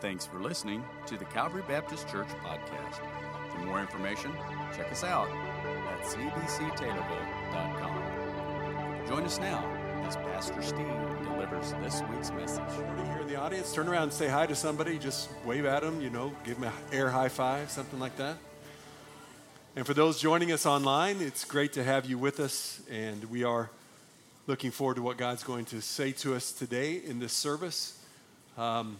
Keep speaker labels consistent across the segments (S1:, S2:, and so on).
S1: Thanks for listening to the Calvary Baptist Church podcast. For more information, check us out at cbctaylorville.com. Join us now as Pastor Steve delivers this week's message.
S2: Here in the audience, turn around and say hi to somebody. Just wave at them, you know, give them an air high five, something like that. And for those joining us online, it's great to have you with us, and we are looking forward to what God's going to say to us today in this service. Um,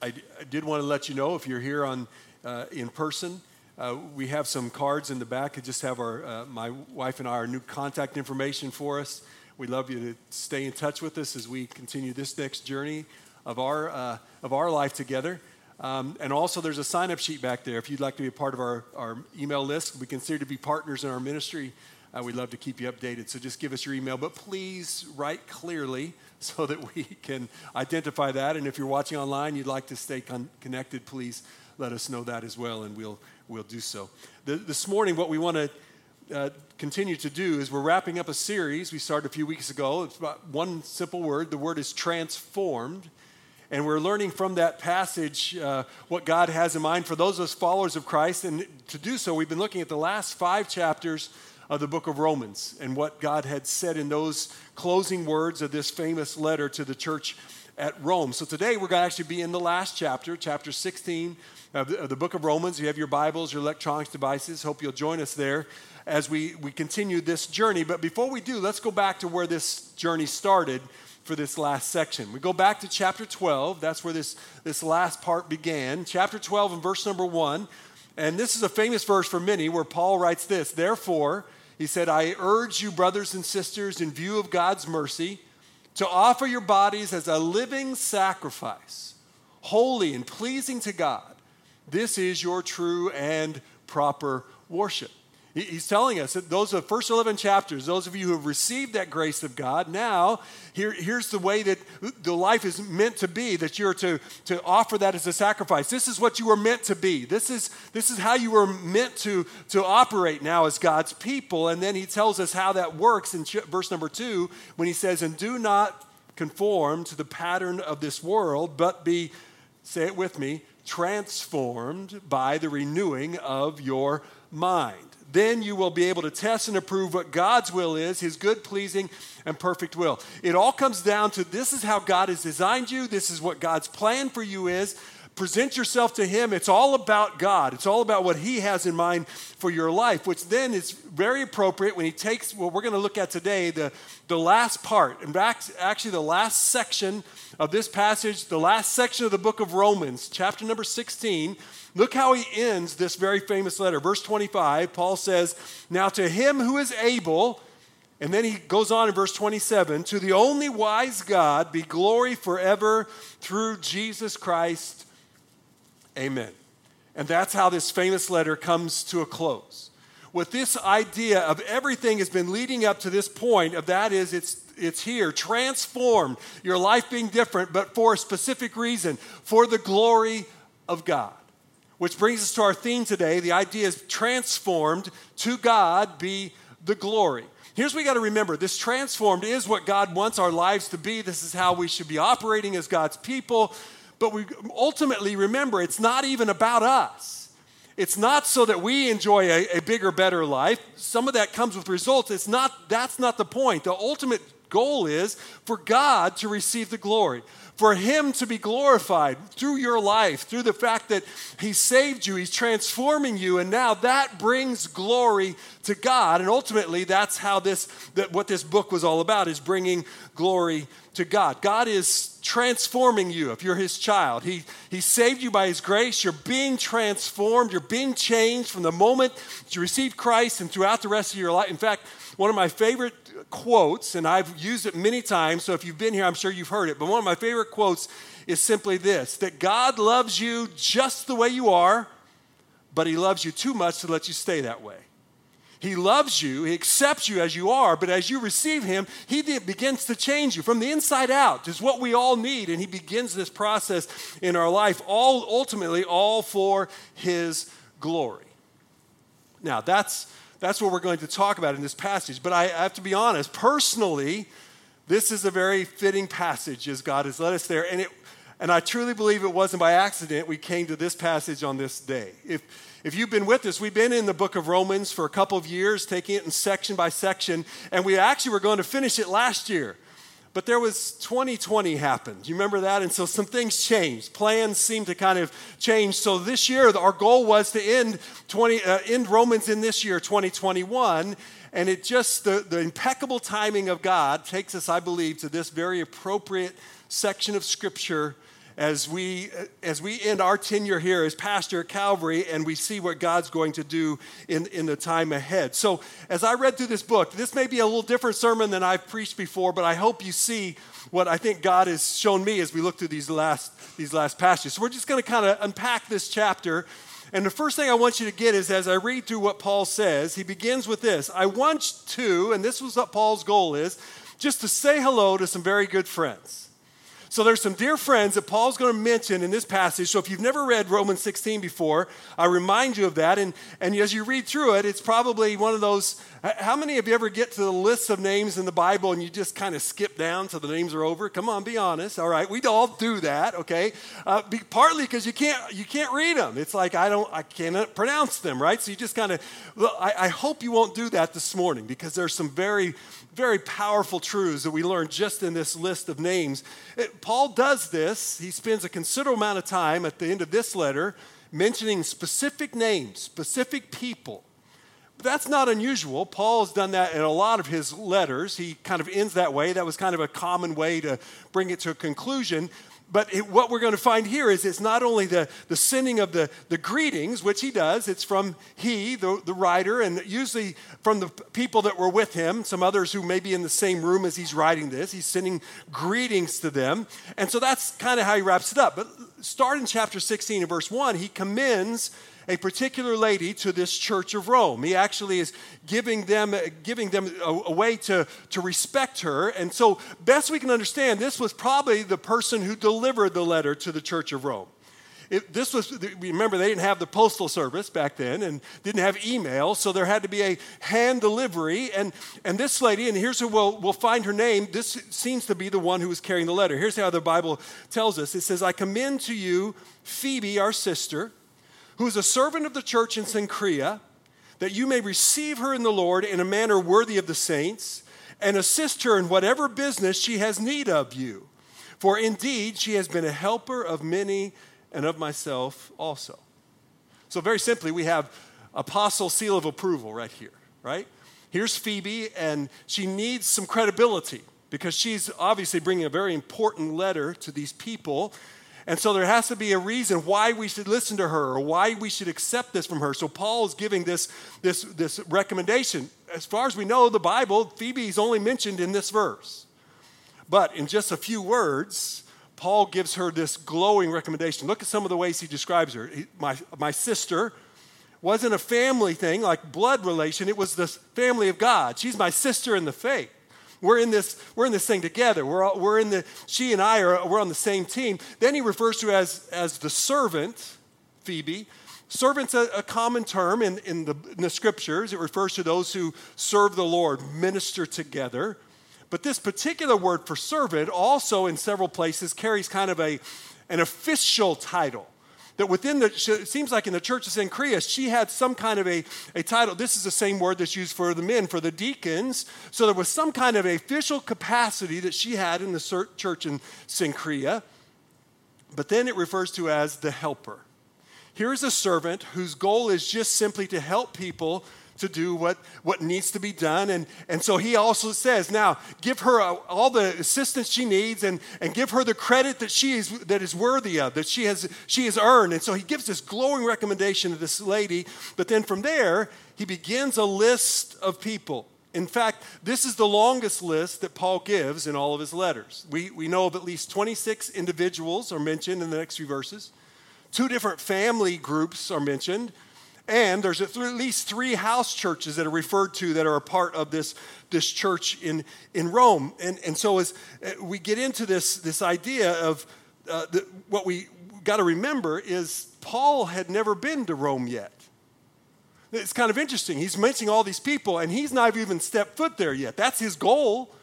S2: I, I, did want to let you know if you're here on uh, in person, uh, we have some cards in the back that just have our uh, my wife and I our new contact information for us. We'd love you to stay in touch with us as we continue this next journey of our uh, of our life together. Um, and also, there's a sign up sheet back there if you'd like to be a part of our, our email list. We consider to be partners in our ministry. Uh, we'd love to keep you updated. So just give us your email, but please write clearly so that we can identify that. And if you're watching online, you'd like to stay con- connected, please let us know that as well, and we'll, we'll do so. The, this morning, what we want to uh, continue to do is we're wrapping up a series we started a few weeks ago. It's about one simple word. The word is transformed. And we're learning from that passage uh, what God has in mind for those of us followers of Christ. And to do so, we've been looking at the last five chapters of the book of Romans and what God had said in those closing words of this famous letter to the church at Rome. So today we're going to actually be in the last chapter, chapter 16 of the, of the book of Romans. You have your Bibles, your electronics devices. Hope you'll join us there as we, we continue this journey. But before we do, let's go back to where this journey started for this last section. We go back to chapter 12. That's where this, this last part began. Chapter 12 and verse number 1. And this is a famous verse for many where Paul writes this Therefore, he said, I urge you, brothers and sisters, in view of God's mercy, to offer your bodies as a living sacrifice, holy and pleasing to God. This is your true and proper worship. He's telling us that those are the first 11 chapters, those of you who have received that grace of God, now here, here's the way that the life is meant to be, that you're to, to offer that as a sacrifice. This is what you were meant to be. This is, this is how you were meant to, to operate now as God's people. And then he tells us how that works in verse number two when he says, And do not conform to the pattern of this world, but be, say it with me, transformed by the renewing of your mind then you will be able to test and approve what God's will is, his good, pleasing, and perfect will. It all comes down to this is how God has designed you, this is what God's plan for you is. Present yourself to Him. It's all about God. It's all about what He has in mind for your life, which then is very appropriate when He takes what we're going to look at today, the, the last part, and back, actually the last section of this passage, the last section of the book of Romans, chapter number 16 Look how he ends this very famous letter. Verse 25, Paul says, Now to him who is able, and then he goes on in verse 27 to the only wise God be glory forever through Jesus Christ. Amen. And that's how this famous letter comes to a close. With this idea of everything has been leading up to this point, of that is it's it's here, transformed, your life being different, but for a specific reason, for the glory of God. Which brings us to our theme today. The idea is transformed to God be the glory. Here's what we got to remember this transformed is what God wants our lives to be. This is how we should be operating as God's people. But we ultimately remember it's not even about us. It's not so that we enjoy a, a bigger, better life. Some of that comes with results. It's not, that's not the point. The ultimate goal is for God to receive the glory for Him to be glorified through your life, through the fact that He saved you, He's transforming you, and now that brings glory to God. And ultimately, that's how this, that what this book was all about, is bringing glory to God. God is transforming you if you're His child. He, he saved you by His grace. You're being transformed, you're being changed from the moment you receive Christ and throughout the rest of your life. In fact, one of my favorite quotes, and I've used it many times, so if you've been here, I'm sure you've heard it, but one of my favorite quotes is simply this that God loves you just the way you are, but He loves you too much to let you stay that way. He loves you, He accepts you as you are, but as you receive Him, He begins to change you from the inside out, is what we all need. And He begins this process in our life, all ultimately, all for His glory. Now, that's that's what we're going to talk about in this passage. But I have to be honest, personally, this is a very fitting passage as God has led us there. And it, And I truly believe it wasn't by accident we came to this passage on this day. If, if you've been with us, we've been in the book of Romans for a couple of years, taking it in section by section, and we actually were going to finish it last year. But there was 2020 happened. You remember that? And so some things changed. Plans seemed to kind of change. So this year, our goal was to end, 20, uh, end Romans in this year, 2021. And it just, the, the impeccable timing of God takes us, I believe, to this very appropriate section of Scripture as we as we end our tenure here as pastor at Calvary and we see what God's going to do in, in the time ahead. So as I read through this book, this may be a little different sermon than I've preached before, but I hope you see what I think God has shown me as we look through these last these last passages. So we're just going to kind of unpack this chapter. And the first thing I want you to get is as I read through what Paul says, he begins with this I want to, and this was what Paul's goal is, just to say hello to some very good friends. So there's some dear friends that Paul's going to mention in this passage. So if you've never read Romans 16 before, I remind you of that. And, and as you read through it, it's probably one of those. How many of you ever get to the list of names in the Bible and you just kind of skip down till the names are over? Come on, be honest. All right, we all do that. Okay, uh, be, partly because you can't you can't read them. It's like I don't I cannot pronounce them. Right, so you just kind of. I, I hope you won't do that this morning because there's some very very powerful truths that we learn just in this list of names. It, Paul does this. He spends a considerable amount of time at the end of this letter mentioning specific names, specific people. But that's not unusual. Paul has done that in a lot of his letters. He kind of ends that way. That was kind of a common way to bring it to a conclusion. But it, what we're going to find here is it's not only the, the sending of the, the greetings, which he does, it's from he, the, the writer, and usually from the people that were with him, some others who may be in the same room as he's writing this. He's sending greetings to them. And so that's kind of how he wraps it up. But start in chapter 16 and verse 1, he commends a particular lady to this church of Rome. He actually is giving them, giving them a, a, way to, to respect her. And so, best we can understand, this was probably the person who delivered the letter to the church of Rome. It, this was remember they didn't have the postal service back then and didn't have email so there had to be a hand delivery and and this lady and here's who we'll, we'll find her name this seems to be the one who was carrying the letter here's how the bible tells us it says i commend to you phoebe our sister who is a servant of the church in Cenchrea, that you may receive her in the Lord in a manner worthy of the saints, and assist her in whatever business she has need of you. For indeed, she has been a helper of many and of myself also. So, very simply, we have apostle seal of approval right here, right? Here's Phoebe, and she needs some credibility because she's obviously bringing a very important letter to these people and so there has to be a reason why we should listen to her or why we should accept this from her. So Paul is giving this, this, this recommendation. As far as we know, the Bible, Phoebe is only mentioned in this verse. But in just a few words, Paul gives her this glowing recommendation. Look at some of the ways he describes her. He, my, my sister wasn't a family thing like blood relation, it was the family of God. She's my sister in the faith. We're in this, we're in this thing together. We're, all, we're in the, she and I are, we're on the same team. Then he refers to as, as the servant, Phoebe. Servant's a, a common term in, in, the, in the scriptures. It refers to those who serve the Lord, minister together. But this particular word for servant also in several places carries kind of a, an official title that within the, it seems like in the church of Cenchrea, she had some kind of a, a title. This is the same word that's used for the men, for the deacons. So there was some kind of official capacity that she had in the church in Cenchrea. But then it refers to as the helper. Here's a servant whose goal is just simply to help people to do what, what needs to be done. And, and so he also says, now give her uh, all the assistance she needs and, and give her the credit that she is that is worthy of, that she has she has earned. And so he gives this glowing recommendation to this lady. But then from there, he begins a list of people. In fact, this is the longest list that Paul gives in all of his letters. We, we know of at least 26 individuals are mentioned in the next few verses. Two different family groups are mentioned. And there's at least three house churches that are referred to that are a part of this, this church in, in Rome. And, and so as uh, we get into this, this idea of uh, the, what we got to remember is Paul had never been to Rome yet. It's kind of interesting. He's mentioning all these people, and he's not even stepped foot there yet. That's his goal.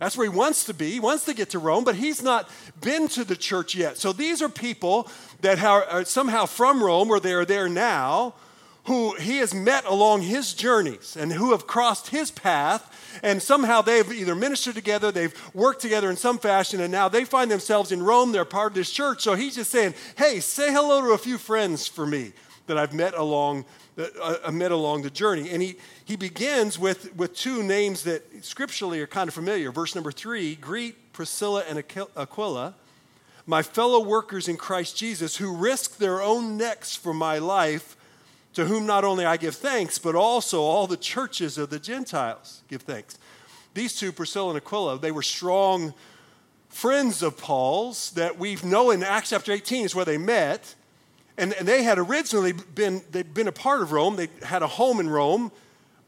S2: That's where he wants to be. He wants to get to Rome, but he's not been to the church yet. So these are people that are somehow from Rome or they are there now who he has met along his journeys and who have crossed his path. And somehow they've either ministered together, they've worked together in some fashion, and now they find themselves in Rome. They're part of this church. So he's just saying, hey, say hello to a few friends for me that I've met along uh, uh, met along the journey. And he, he begins with, with two names that scripturally are kind of familiar. Verse number three greet Priscilla and Aquila, my fellow workers in Christ Jesus, who risked their own necks for my life, to whom not only I give thanks, but also all the churches of the Gentiles give thanks. These two, Priscilla and Aquila, they were strong friends of Paul's that we know in Acts chapter 18 is where they met. And, and they had originally been, they'd been a part of Rome. They had a home in Rome,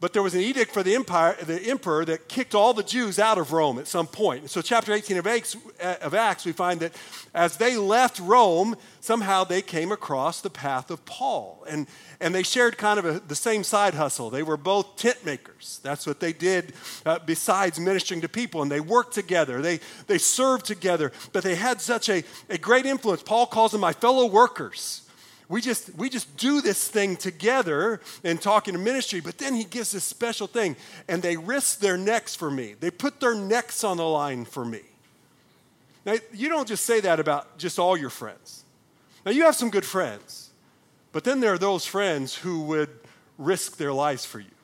S2: but there was an edict for the, empire, the emperor that kicked all the Jews out of Rome at some point. And so, chapter 18 of Acts, of Acts, we find that as they left Rome, somehow they came across the path of Paul. And, and they shared kind of a, the same side hustle. They were both tent makers. That's what they did uh, besides ministering to people. And they worked together, they, they served together, but they had such a, a great influence. Paul calls them my fellow workers we just we just do this thing together and talking to ministry but then he gives this special thing and they risk their necks for me. They put their necks on the line for me. Now you don't just say that about just all your friends. Now you have some good friends but then there are those friends who would risk their lives for you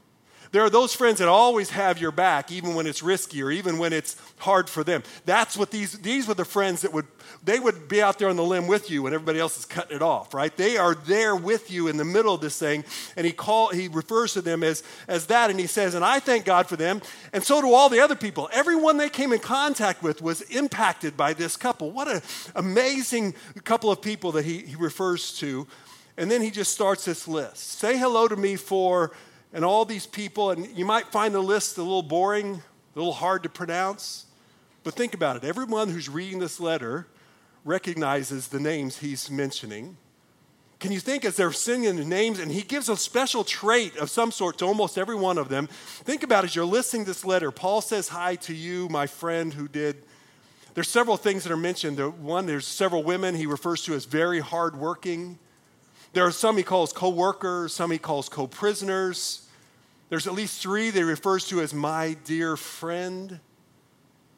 S2: there are those friends that always have your back, even when it's risky or even when it's hard for them. That's what these, these were the friends that would, they would be out there on the limb with you when everybody else is cutting it off, right? They are there with you in the middle of this thing. And he call, he refers to them as, as that. And he says, and I thank God for them. And so do all the other people. Everyone they came in contact with was impacted by this couple. What an amazing couple of people that he, he refers to. And then he just starts this list. Say hello to me for and all these people, and you might find the list a little boring, a little hard to pronounce, but think about it. Everyone who's reading this letter recognizes the names he's mentioning. Can you think as they're singing the names, and he gives a special trait of some sort to almost every one of them? Think about as you're listening this letter. Paul says hi to you, my friend who did. There's several things that are mentioned. One, there's several women he refers to as very hardworking. There are some he calls co workers, some he calls co prisoners. There's at least three that he refers to as my dear friend.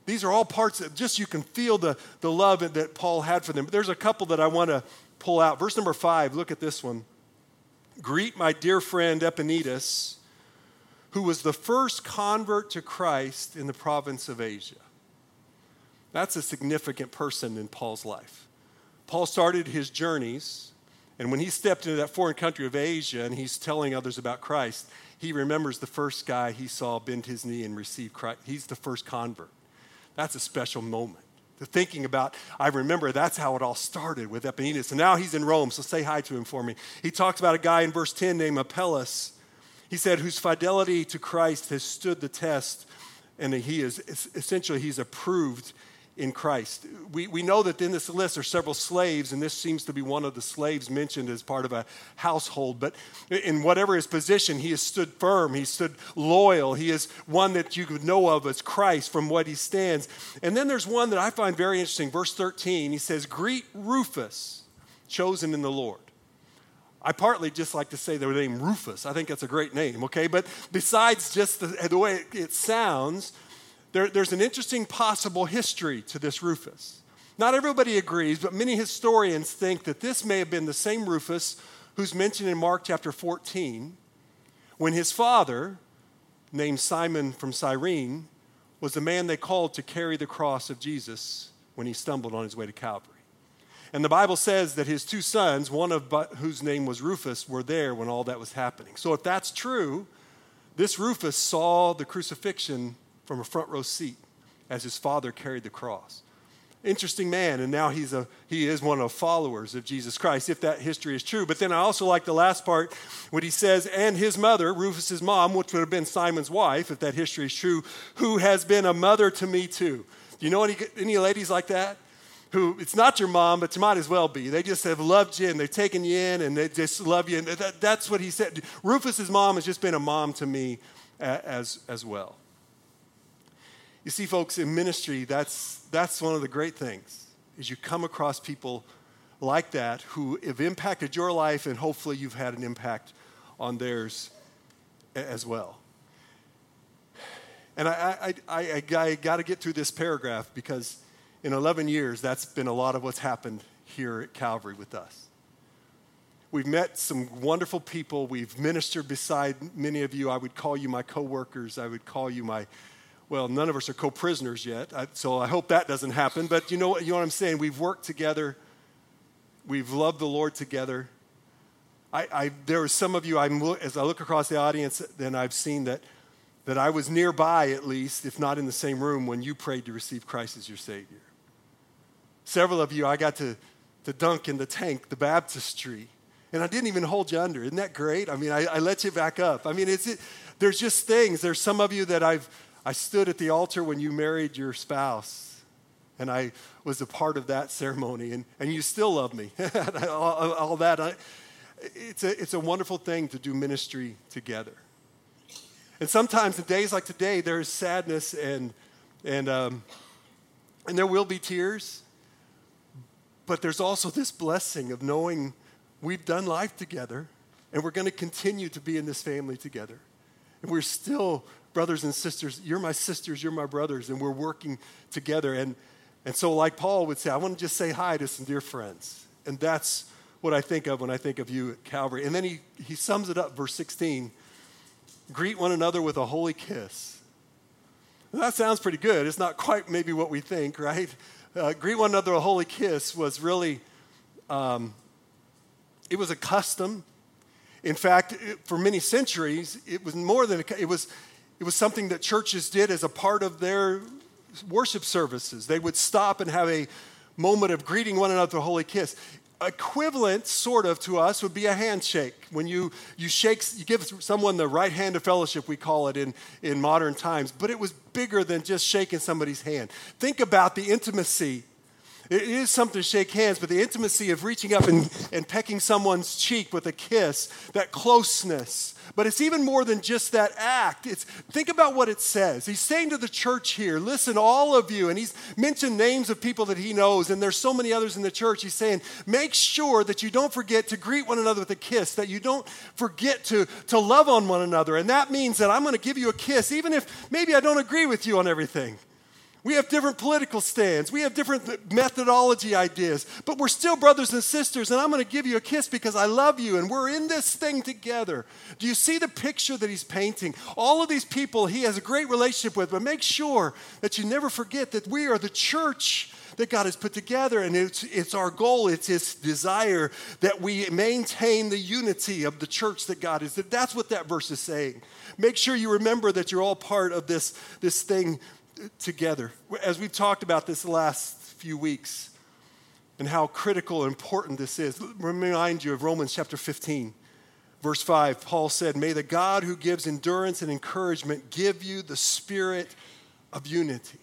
S2: These are all parts that just you can feel the, the love that Paul had for them. But there's a couple that I want to pull out. Verse number five, look at this one. Greet my dear friend Epaenetus, who was the first convert to Christ in the province of Asia. That's a significant person in Paul's life. Paul started his journeys and when he stepped into that foreign country of Asia and he's telling others about Christ, he remembers the first guy he saw bend his knee and receive Christ. He's the first convert. That's a special moment. The thinking about, I remember that's how it all started with Epaenetus. And now he's in Rome, so say hi to him for me. He talks about a guy in verse 10 named Apelles. He said, whose fidelity to Christ has stood the test, and he is essentially, he's approved in Christ. We, we know that in this list are several slaves, and this seems to be one of the slaves mentioned as part of a household. But in whatever his position, he has stood firm, he stood loyal, he is one that you could know of as Christ from what he stands. And then there's one that I find very interesting. Verse 13, he says, Greet Rufus, chosen in the Lord. I partly just like to say the name Rufus. I think that's a great name, okay? But besides just the, the way it, it sounds, there, there's an interesting possible history to this Rufus. Not everybody agrees, but many historians think that this may have been the same Rufus who's mentioned in Mark chapter 14 when his father, named Simon from Cyrene, was the man they called to carry the cross of Jesus when he stumbled on his way to Calvary. And the Bible says that his two sons, one of whose name was Rufus, were there when all that was happening. So if that's true, this Rufus saw the crucifixion from a front row seat as his father carried the cross. Interesting man, and now he's a, he is one of the followers of Jesus Christ, if that history is true. But then I also like the last part when he says, and his mother, Rufus's mom, which would have been Simon's wife, if that history is true, who has been a mother to me too. Do you know any, any ladies like that? Who, it's not your mom, but you might as well be. They just have loved you and they've taken you in and they just love you. And that, that's what he said. Rufus's mom has just been a mom to me as, as well. You see, folks, in ministry, that's, that's one of the great things, is you come across people like that who have impacted your life, and hopefully you've had an impact on theirs as well. And I, I, I, I, I got to get through this paragraph because in 11 years, that's been a lot of what's happened here at Calvary with us. We've met some wonderful people. We've ministered beside many of you. I would call you my coworkers. I would call you my, well, none of us are co-prisoners yet, so I hope that doesn't happen. But you know, what, you know what I'm saying? We've worked together. We've loved the Lord together. I, I, there are some of you, I'm, as I look across the audience, then I've seen that, that I was nearby at least, if not in the same room, when you prayed to receive Christ as your Savior. Several of you, I got to, to dunk in the tank, the baptistry, and I didn't even hold you under. Isn't that great? I mean, I, I let you back up. I mean, it's, it, there's just things. There's some of you that I've, I stood at the altar when you married your spouse, and I was a part of that ceremony, and, and you still love me. all, all, that. I, it's, a, it's a wonderful thing to do ministry together. And sometimes in days like today, there is sadness and, and, um, and there will be tears, but there's also this blessing of knowing we've done life together and we're going to continue to be in this family together. And we're still brothers and sisters. You're my sisters, you're my brothers, and we're working together. And, and so, like Paul would say, I want to just say hi to some dear friends. And that's what I think of when I think of you at Calvary. And then he, he sums it up, verse 16 greet one another with a holy kiss. that sounds pretty good. It's not quite maybe what we think, right? Uh, greet one another a holy kiss was really, um, it was a custom. In fact, it, for many centuries, it was more than a, it was. It was something that churches did as a part of their worship services. They would stop and have a moment of greeting one another with a holy kiss. Equivalent sort of to us would be a handshake. When you you shake you give someone the right hand of fellowship we call it in in modern times but it was bigger than just shaking somebody's hand. Think about the intimacy it is something to shake hands, but the intimacy of reaching up and, and pecking someone's cheek with a kiss, that closeness. But it's even more than just that act. It's think about what it says. He's saying to the church here, listen, all of you, and he's mentioned names of people that he knows, and there's so many others in the church. He's saying, make sure that you don't forget to greet one another with a kiss, that you don't forget to, to love on one another. And that means that I'm going to give you a kiss, even if maybe I don't agree with you on everything. We have different political stands. We have different methodology ideas, but we're still brothers and sisters, and I'm going to give you a kiss because I love you, and we're in this thing together. Do you see the picture that he's painting? All of these people he has a great relationship with, but make sure that you never forget that we are the church that God has put together, and it's, it's our goal, it's His desire that we maintain the unity of the church that God is. That's what that verse is saying. Make sure you remember that you're all part of this, this thing together. As we've talked about this last few weeks and how critical and important this is, remind you of Romans chapter 15, verse 5. Paul said, May the God who gives endurance and encouragement give you the spirit of unity.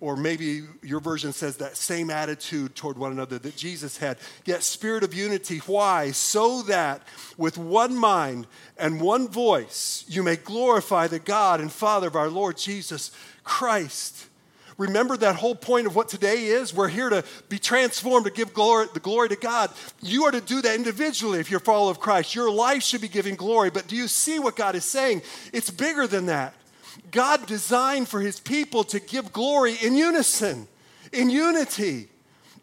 S2: Or maybe your version says that same attitude toward one another that Jesus had. Yet, spirit of unity. Why? So that with one mind and one voice you may glorify the God and Father of our Lord Jesus Christ. Remember that whole point of what today is? We're here to be transformed, to give glory, the glory to God. You are to do that individually if you're a follower of Christ. Your life should be giving glory. But do you see what God is saying? It's bigger than that. God designed for his people to give glory in unison, in unity,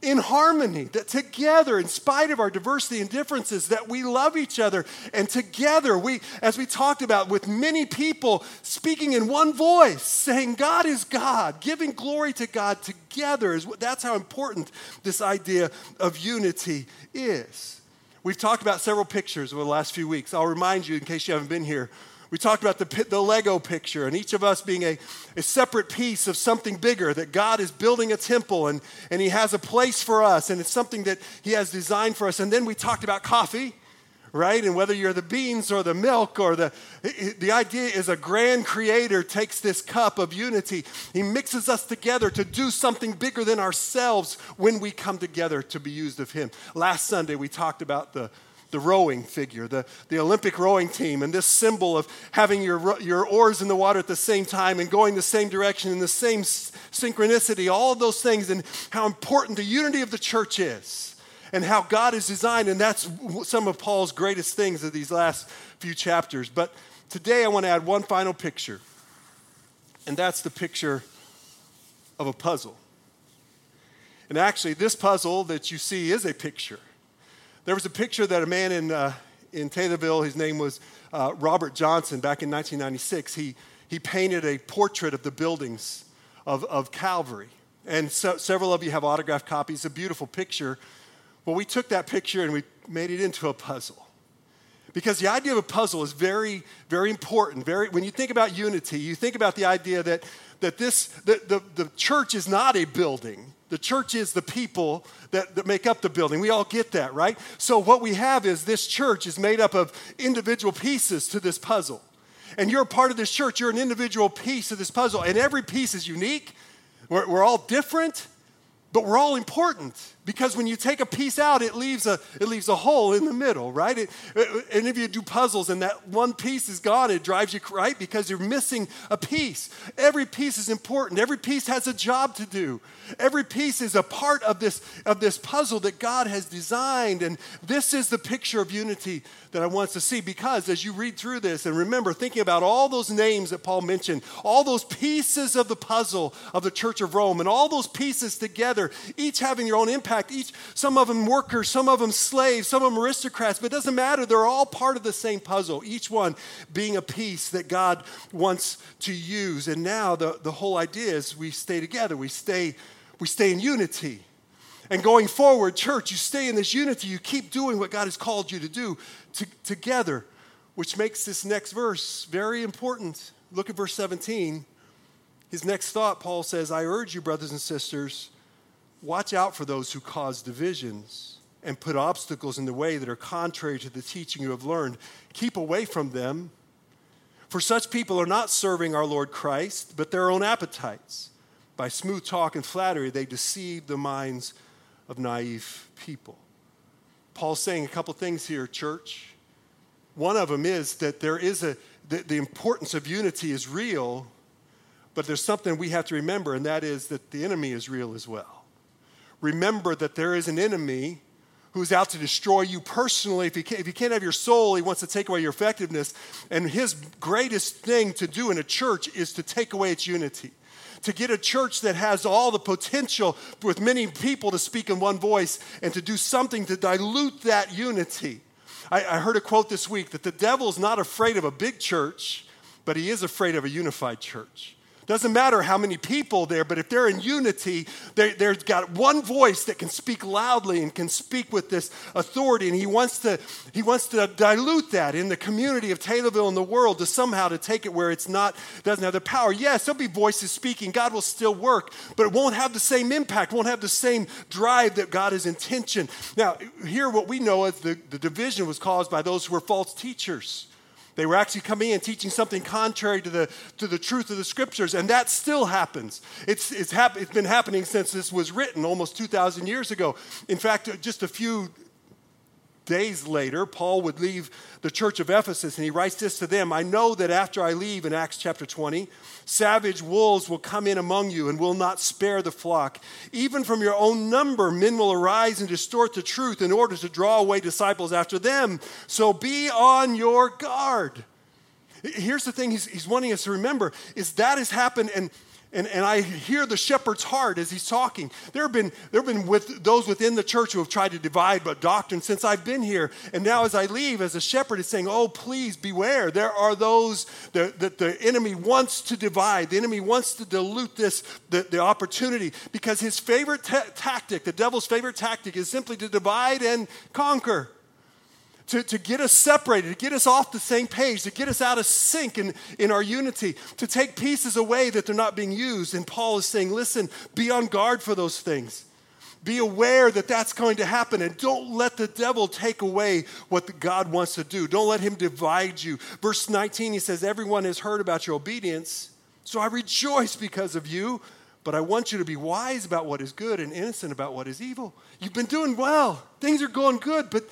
S2: in harmony, that together, in spite of our diversity and differences, that we love each other. And together, we, as we talked about, with many people speaking in one voice, saying, God is God, giving glory to God together. Is, that's how important this idea of unity is. We've talked about several pictures over the last few weeks. I'll remind you, in case you haven't been here, we talked about the, the Lego picture and each of us being a, a separate piece of something bigger, that God is building a temple and, and He has a place for us and it's something that He has designed for us. And then we talked about coffee, right? And whether you're the beans or the milk or the, the idea is a grand creator takes this cup of unity. He mixes us together to do something bigger than ourselves when we come together to be used of Him. Last Sunday we talked about the, the rowing figure, the, the Olympic rowing team, and this symbol of having your, your oars in the water at the same time and going the same direction in the same synchronicity, all of those things, and how important the unity of the church is and how God is designed. And that's some of Paul's greatest things of these last few chapters. But today I want to add one final picture, and that's the picture of a puzzle. And actually, this puzzle that you see is a picture. There was a picture that a man in, uh, in Taylorville, his name was uh, Robert Johnson, back in 1996, he, he painted a portrait of the buildings of, of Calvary. And so, several of you have autographed copies, a beautiful picture. Well, we took that picture and we made it into a puzzle. Because the idea of a puzzle is very, very important. Very, when you think about unity, you think about the idea that, that this, the, the, the church is not a building. The church is the people that, that make up the building. We all get that, right? So, what we have is this church is made up of individual pieces to this puzzle. And you're a part of this church. You're an individual piece of this puzzle. And every piece is unique. We're, we're all different, but we're all important because when you take a piece out, it leaves a, it leaves a hole in the middle, right? It, and if you do puzzles and that one piece is gone, it drives you, right? Because you're missing a piece. Every piece is important. Every piece has a job to do. Every piece is a part of this, of this puzzle that God has designed. And this is the picture of unity that I want us to see because as you read through this and remember thinking about all those names that Paul mentioned, all those pieces of the puzzle of the Church of Rome, and all those pieces together, each having their own impact impact. Each, some of them workers, some of them slaves, some of them aristocrats, but it doesn't matter. They're all part of the same puzzle, each one being a piece that God wants to use. And now the, the whole idea is we stay together, we stay, we stay in unity. And going forward, church, you stay in this unity, you keep doing what God has called you to do to, together, which makes this next verse very important. Look at verse 17. His next thought, Paul says, I urge you, brothers and sisters, Watch out for those who cause divisions and put obstacles in the way that are contrary to the teaching you have learned. Keep away from them. For such people are not serving our Lord Christ, but their own appetites. By smooth talk and flattery, they deceive the minds of naive people. Paul's saying a couple things here, church. One of them is that there is a, the, the importance of unity is real, but there's something we have to remember, and that is that the enemy is real as well remember that there is an enemy who's out to destroy you personally. If you, can't, if you can't have your soul, he wants to take away your effectiveness. And his greatest thing to do in a church is to take away its unity. To get a church that has all the potential with many people to speak in one voice and to do something to dilute that unity. I, I heard a quote this week that the devil's not afraid of a big church, but he is afraid of a unified church. Doesn't matter how many people there, but if they're in unity, they, they've got one voice that can speak loudly and can speak with this authority. And he wants to, he wants to dilute that in the community of Taylorville and the world to somehow to take it where it's not, doesn't have the power. Yes, there'll be voices speaking. God will still work, but it won't have the same impact, won't have the same drive that God has intention. Now, here what we know is the, the division was caused by those who were false teachers. They were actually coming in teaching something contrary to the, to the truth of the scriptures, and that still happens. It's, it's, hap- it's been happening since this was written almost 2,000 years ago. In fact, just a few days later, Paul would leave the church of Ephesus and he writes this to them I know that after I leave in Acts chapter 20, savage wolves will come in among you and will not spare the flock. Even from your own number, men will arise and distort the truth in order to draw away disciples after them. So be on your guard. Here's the thing he's, he's wanting us to remember is that has happened and and, and I hear the shepherd's heart as he's talking. There have been, there have been with those within the church who have tried to divide but doctrine since I've been here. And now as I leave, as a shepherd is saying, oh, please beware. There are those that, that the enemy wants to divide. The enemy wants to dilute this, the, the opportunity, because his favorite tactic, the devil's favorite tactic, is simply to divide and conquer to, to get us separated, to get us off the same page, to get us out of sync in, in our unity, to take pieces away that they're not being used. And Paul is saying, listen, be on guard for those things. Be aware that that's going to happen and don't let the devil take away what God wants to do. Don't let him divide you. Verse 19, he says, Everyone has heard about your obedience, so I rejoice because of you, but I want you to be wise about what is good and innocent about what is evil. You've been doing well, things are going good, but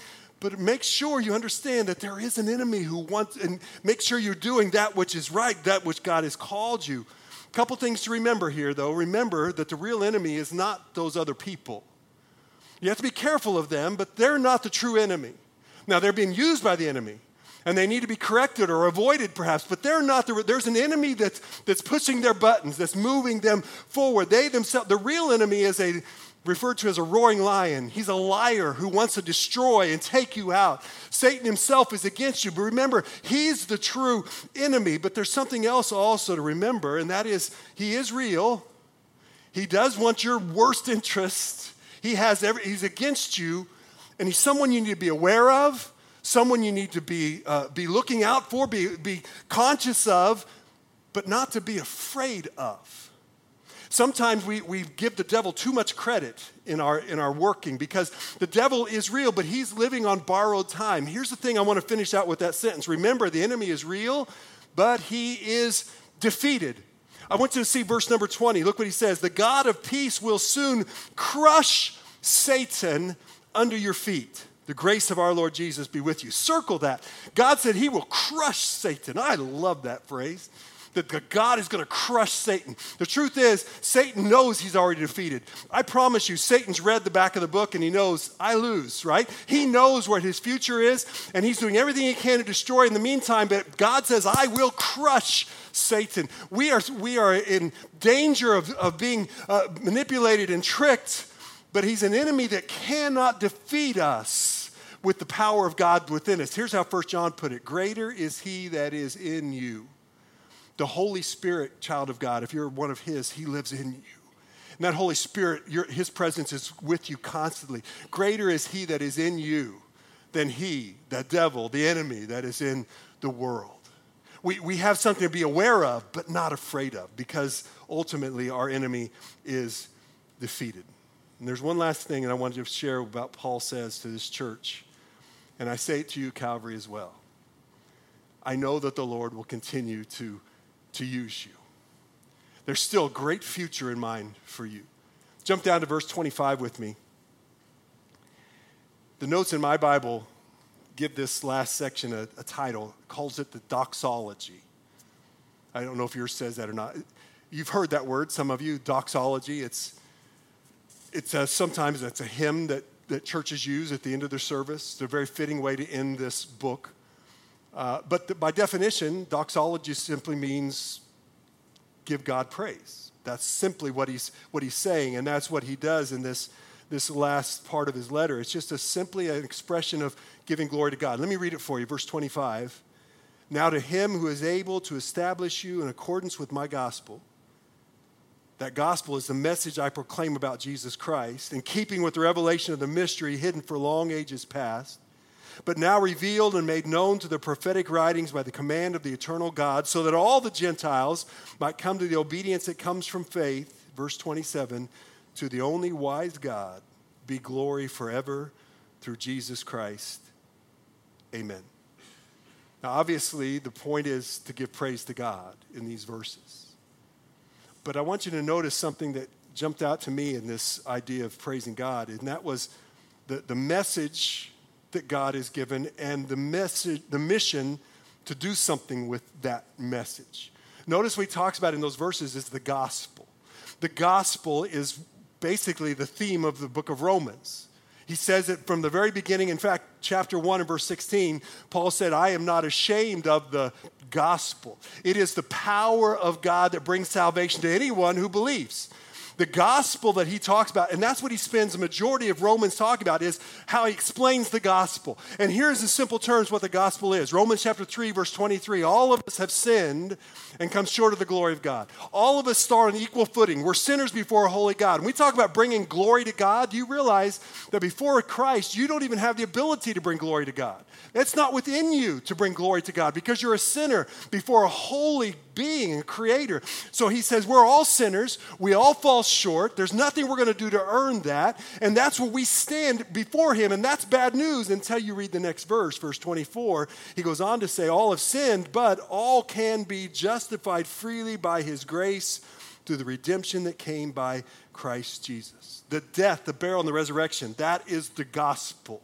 S2: but make sure you understand that there is an enemy who wants, and make sure you're doing that which is right, that which God has called you. A couple things to remember here, though. Remember that the real enemy is not those other people. You have to be careful of them, but they're not the true enemy. Now, they're being used by the enemy, and they need to be corrected or avoided, perhaps, but they're not the, there's an enemy that's, that's pushing their buttons, that's moving them forward. They themselves, the real enemy is a referred to as a roaring lion. He's a liar who wants to destroy and take you out. Satan himself is against you. But remember, he's the true enemy. But there's something else also to remember, and that is he is real. He does want your worst interest. He has every, he's against you, and he's someone you need to be aware of, someone you need to be, uh, be looking out for, be, be conscious of, but not to be afraid of. Sometimes we, we give the devil too much credit in our, in our working because the devil is real, but he's living on borrowed time. Here's the thing I want to finish out with that sentence. Remember, the enemy is real, but he is defeated. I want you to see verse number 20. Look what he says The God of peace will soon crush Satan under your feet. The grace of our Lord Jesus be with you. Circle that. God said he will crush Satan. I love that phrase that God is going to crush Satan. The truth is, Satan knows he's already defeated. I promise you, Satan's read the back of the book and he knows I lose, right? He knows what his future is and he's doing everything he can to destroy in the meantime, but God says, I will crush Satan. We are, we are in danger of, of being uh, manipulated and tricked, but he's an enemy that cannot defeat us with the power of God within us. Here's how First John put it Greater is he that is in you the Holy Spirit, child of God, if you're one of His, He lives in you. And that Holy Spirit, your, His presence is with you constantly. Greater is He that is in you than He, the devil, the enemy that is in the world. We, we have something to be aware of, but not afraid of, because ultimately our enemy is defeated. And there's one last thing, and I wanted to share about Paul says to this church. And I say it to you, Calvary, as well. I know that the Lord will continue to to use you. There's still a great future in mind for you. Jump down to verse 25 with me. The notes in my Bible give this last section a, a title, it calls it the doxology. I don't know if yours says that or not. You've heard that word, some of you, doxology. It's, it's a, sometimes it's a hymn that, that churches use at the end of their service. It's a very fitting way to end this book. Uh, but the, by definition, doxology simply means give God praise. That's simply what he's, what he's saying, and that's what he does in this, this last part of his letter. It's just a, simply an expression of giving glory to God. Let me read it for you, verse 25. Now, to him who is able to establish you in accordance with my gospel, that gospel is the message I proclaim about Jesus Christ, in keeping with the revelation of the mystery hidden for long ages past but now revealed and made known to the prophetic writings by the command of the eternal God, so that all the Gentiles might come to the obedience that comes from faith. Verse 27 To the only wise God be glory forever through Jesus Christ. Amen. Now, obviously, the point is to give praise to God in these verses. But I want you to notice something that jumped out to me in this idea of praising God, and that was the, the message that God has given and the message, the mission to do something with that message. Notice what he talks about in those verses is the gospel. The gospel is basically the theme of the book of Romans. He says it from the very beginning. In fact, chapter 1 and verse 16, Paul said, I am not ashamed of the gospel. It is the power of God that brings salvation to anyone who believes the gospel that he talks about, and that's what he spends the majority of Romans talking about, is how he explains the gospel. And here's in simple terms what the gospel is Romans chapter 3, verse 23. All of us have sinned and come short of the glory of God. All of us start on equal footing. We're sinners before a holy God. When we talk about bringing glory to God, you realize that before Christ, you don't even have the ability to bring glory to God? It's not within you to bring glory to God because you're a sinner before a holy being and creator. So he says, We're all sinners. We all fall short. There's nothing we're going to do to earn that. And that's where we stand before him. And that's bad news until you read the next verse, verse 24. He goes on to say, All have sinned, but all can be justified freely by his grace through the redemption that came by Christ Jesus. The death, the burial, and the resurrection, that is the gospel.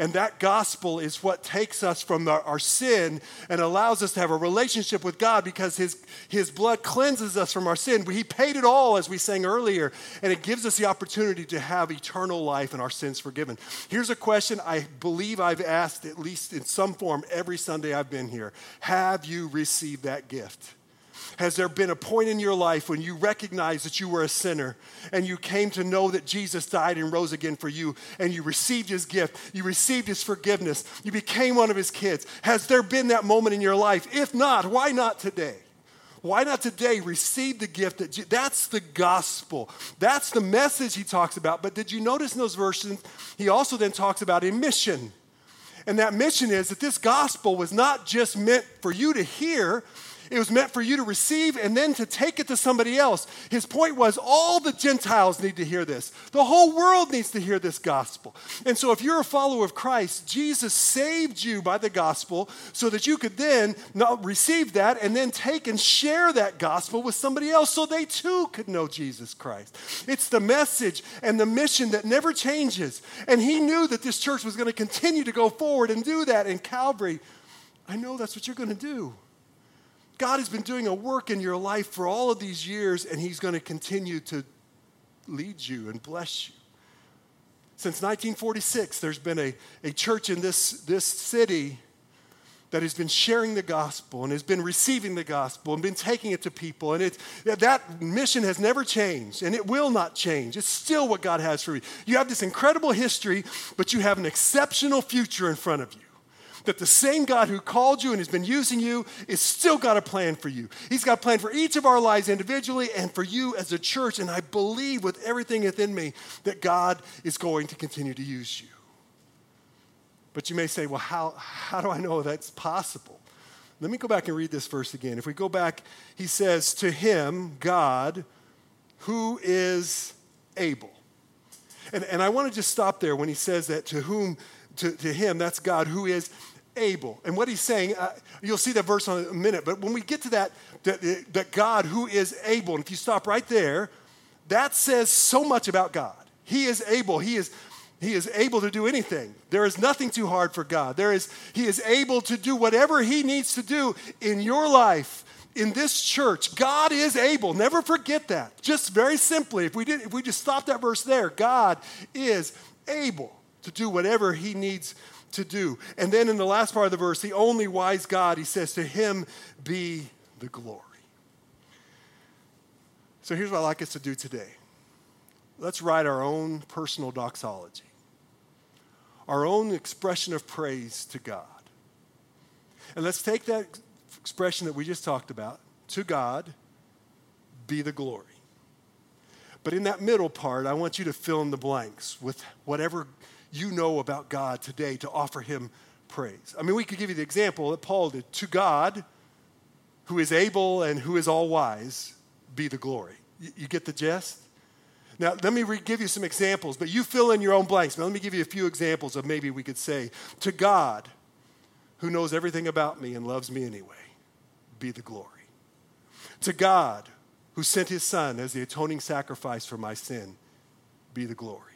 S2: And that gospel is what takes us from our, our, sin and allows us to have a relationship with God because his, his blood cleanses us from our sin. He paid it all, as we sang earlier, and it gives us the opportunity to have eternal life and our sins forgiven. Here's a question I believe I've asked, at least in some form, every Sunday I've been here Have you received that gift? Has there been a point in your life when you recognized that you were a sinner and you came to know that Jesus died and rose again for you and you received his gift, you received his forgiveness, you became one of his kids? Has there been that moment in your life? If not, why not today? Why not today receive the gift that that's the gospel. That's the message he talks about. But did you notice in those verses he also then talks about a mission. And that mission is that this gospel was not just meant for you to hear, it was meant for you to receive and then to take it to somebody else. His point was all the Gentiles need to hear this. The whole world needs to hear this gospel. And so, if you're a follower of Christ, Jesus saved you by the gospel so that you could then receive that and then take and share that gospel with somebody else so they too could know Jesus Christ. It's the message and the mission that never changes. And he knew that this church was going to continue to go forward and do that in Calvary. I know that's what you're going to do. God has been doing a work in your life for all of these years, and He's going to continue to lead you and bless you. Since 1946, there's been a, a church in this, this city that has been sharing the gospel and has been receiving the gospel and been taking it to people. And it, that mission has never changed and it will not change. It's still what God has for you. You have this incredible history, but you have an exceptional future in front of you that the same God who called you and has been using you is still got a plan for you. He's got a plan for each of our lives individually and for you as a church. And I believe with everything within me that God is going to continue to use you. But you may say, well, how, how do I know that's possible? Let me go back and read this verse again. If we go back, he says, To him, God, who is able. And, and I want to just stop there when he says that, to whom, to, to him, that's God, who is able. And what he's saying, uh, you'll see that verse in a minute, but when we get to that, that, that God who is able, and if you stop right there, that says so much about God. He is able. He is he is able to do anything. There is nothing too hard for God. There is, he is able to do whatever he needs to do in your life, in this church. God is able. Never forget that. Just very simply, if we did, if we just stop that verse there, God is able to do whatever he needs to do. And then in the last part of the verse, the only wise God, he says, to him be the glory. So here's what I'd like us to do today let's write our own personal doxology, our own expression of praise to God. And let's take that expression that we just talked about to God be the glory. But in that middle part, I want you to fill in the blanks with whatever you know about God today to offer him praise. I mean, we could give you the example that Paul did to God, who is able and who is all wise, be the glory. You, get the gist? Now, let me re- give you some examples, but you fill in your own blanks. Now, let me give you a few examples of maybe we could say, to God, who knows everything about me and loves me anyway, be the glory. To God, who sent his son as the atoning sacrifice for my sin, be the glory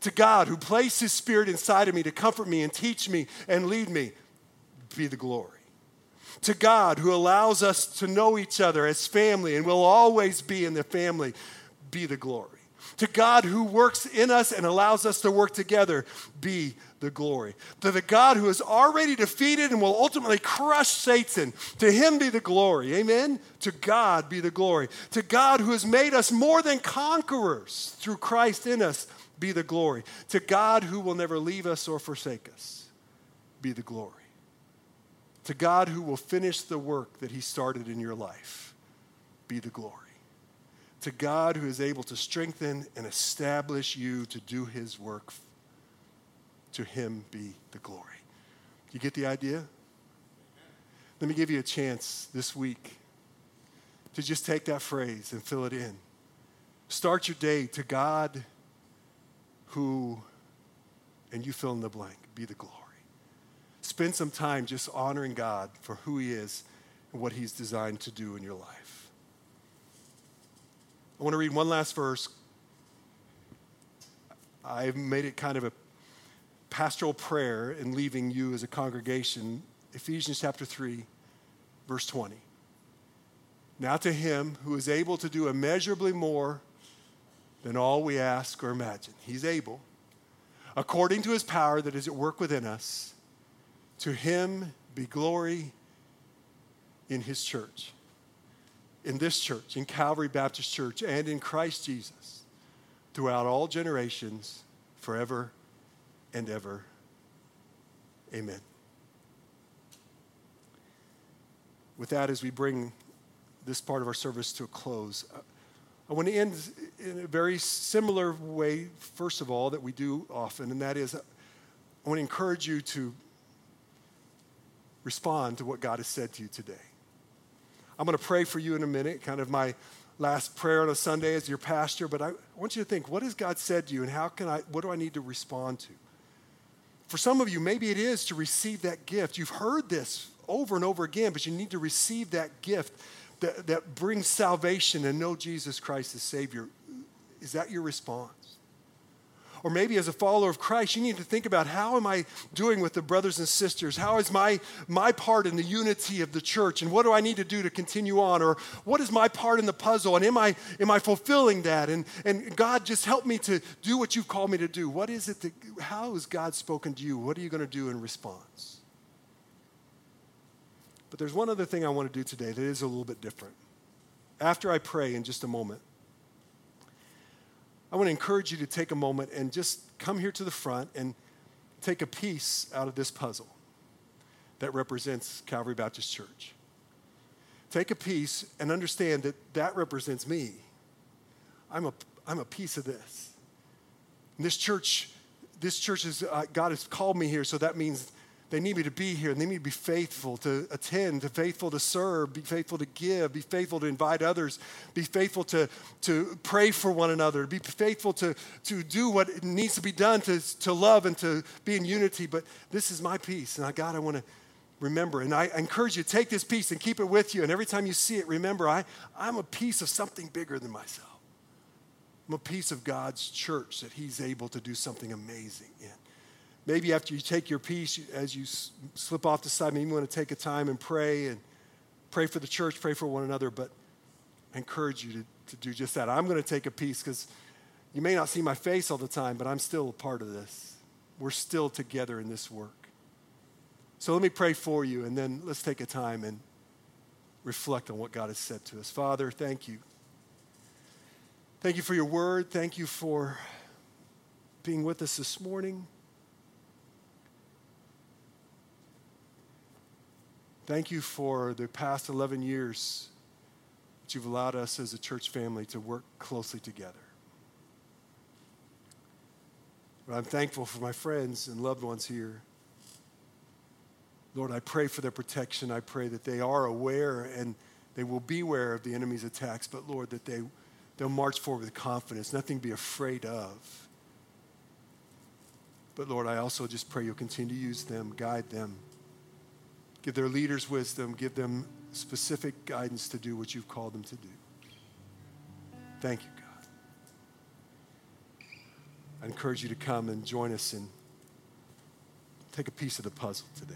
S2: to God who placed his spirit inside of me to comfort me and teach me and lead me, be the glory. To God who allows us to know each other as family and will always be in the family, be the glory. To God who works in us and allows us to work together, be the glory. To the God who has already defeated and will ultimately crush Satan, to him be the glory. Amen? To God be the glory. To God who has made us more than conquerors through Christ in us, be the glory. To God who will never leave us or forsake us, be the glory. To God who will finish the work that He started in your life, be the glory. To God who is able to strengthen and establish you to do His work, to Him be the glory. You get the idea? Let me give you a chance this week to just take that phrase and fill it in. Start your day to God who, and you fill in the blank, be the glory. Spend some time just honoring God for who He is and what He's designed to do in your life. I want to read one last verse. I've made it kind of a pastoral prayer in leaving you as a congregation, Ephesians chapter 3, verse 20. Now to him who is able to do immeasurably more than all we ask or imagine. He's able, according to his power that is at work within us, to him be glory in his church, in this church, in Calvary Baptist Church, and in Christ Jesus throughout all generations, forever and ever. Amen. With that, as we bring this part of our service to a close, uh, I want to end in a very similar way, first of all, that we do often, and that is I want to encourage you to respond to what God has said to you today. I'm going to pray for you in a minute, kind of my last prayer on a Sunday as your pastor, but I want you to think what has God said to you and how can I, what do I need to respond to? For some of you, maybe it is to receive that gift. You've heard this over and over again, but you need to receive that gift that, that brings salvation and know Jesus Christ as Savior. Is that your response? Or maybe as a follower of Christ, you need to think about how am I doing with the brothers and sisters? How is my, my part in the unity of the church? And what do I need to do to continue on? Or what is my part in the puzzle? And am I, am I fulfilling that? And, and God, just help me to do what you've called me to do. What is it that, how has God spoken to you? What are you going to do in response? But there's one other thing I want to do today that is a little bit different. After I pray in just a moment, I want to encourage you to take a moment and just come here to the front and take a piece out of this puzzle that represents Calvary Baptist Church. Take a piece and understand that that represents me. I'm a, I'm a piece of this. And this church, this church is, uh, God has called me here, so that means they need me to be here and they need to be faithful to attend, to faithful to serve, be faithful to give, be faithful to invite others, be faithful to, to pray for one another, be faithful to, to do what needs to be done to, to love and to be in unity. But this is my piece, and I, God, I want to remember. And I encourage you to take this piece and keep it with you. And every time you see it, remember, I, I'm a piece of something bigger than myself. I'm a piece of God's church that He's able to do something amazing in maybe after you take your piece, as you slip off the side, maybe you want to take a time and pray and pray for the church, pray for one another. But I encourage you to, to do just that. I'm going to take a piece because you may not see my face all the time, but I'm still a part of this. We're still together in this work. So let me pray for you, and then let's take a time and reflect on what God has said to us. Father, thank you. Thank you for your word. Thank you for being with us this morning. Thank you for the past 11 years that you've allowed us as a church family to work closely together. But I'm thankful for my friends and loved ones here. Lord, I pray for their protection. I pray that they are aware and they will be aware of the enemy's attacks, but Lord, that they, they'll march forward with confidence, nothing to be afraid of. But Lord, I also just pray you'll continue to use them, guide them. Give their leaders wisdom. Give them specific guidance to do what you've called them to do. Thank you, God. I encourage you to come and join us and take a piece of the puzzle today.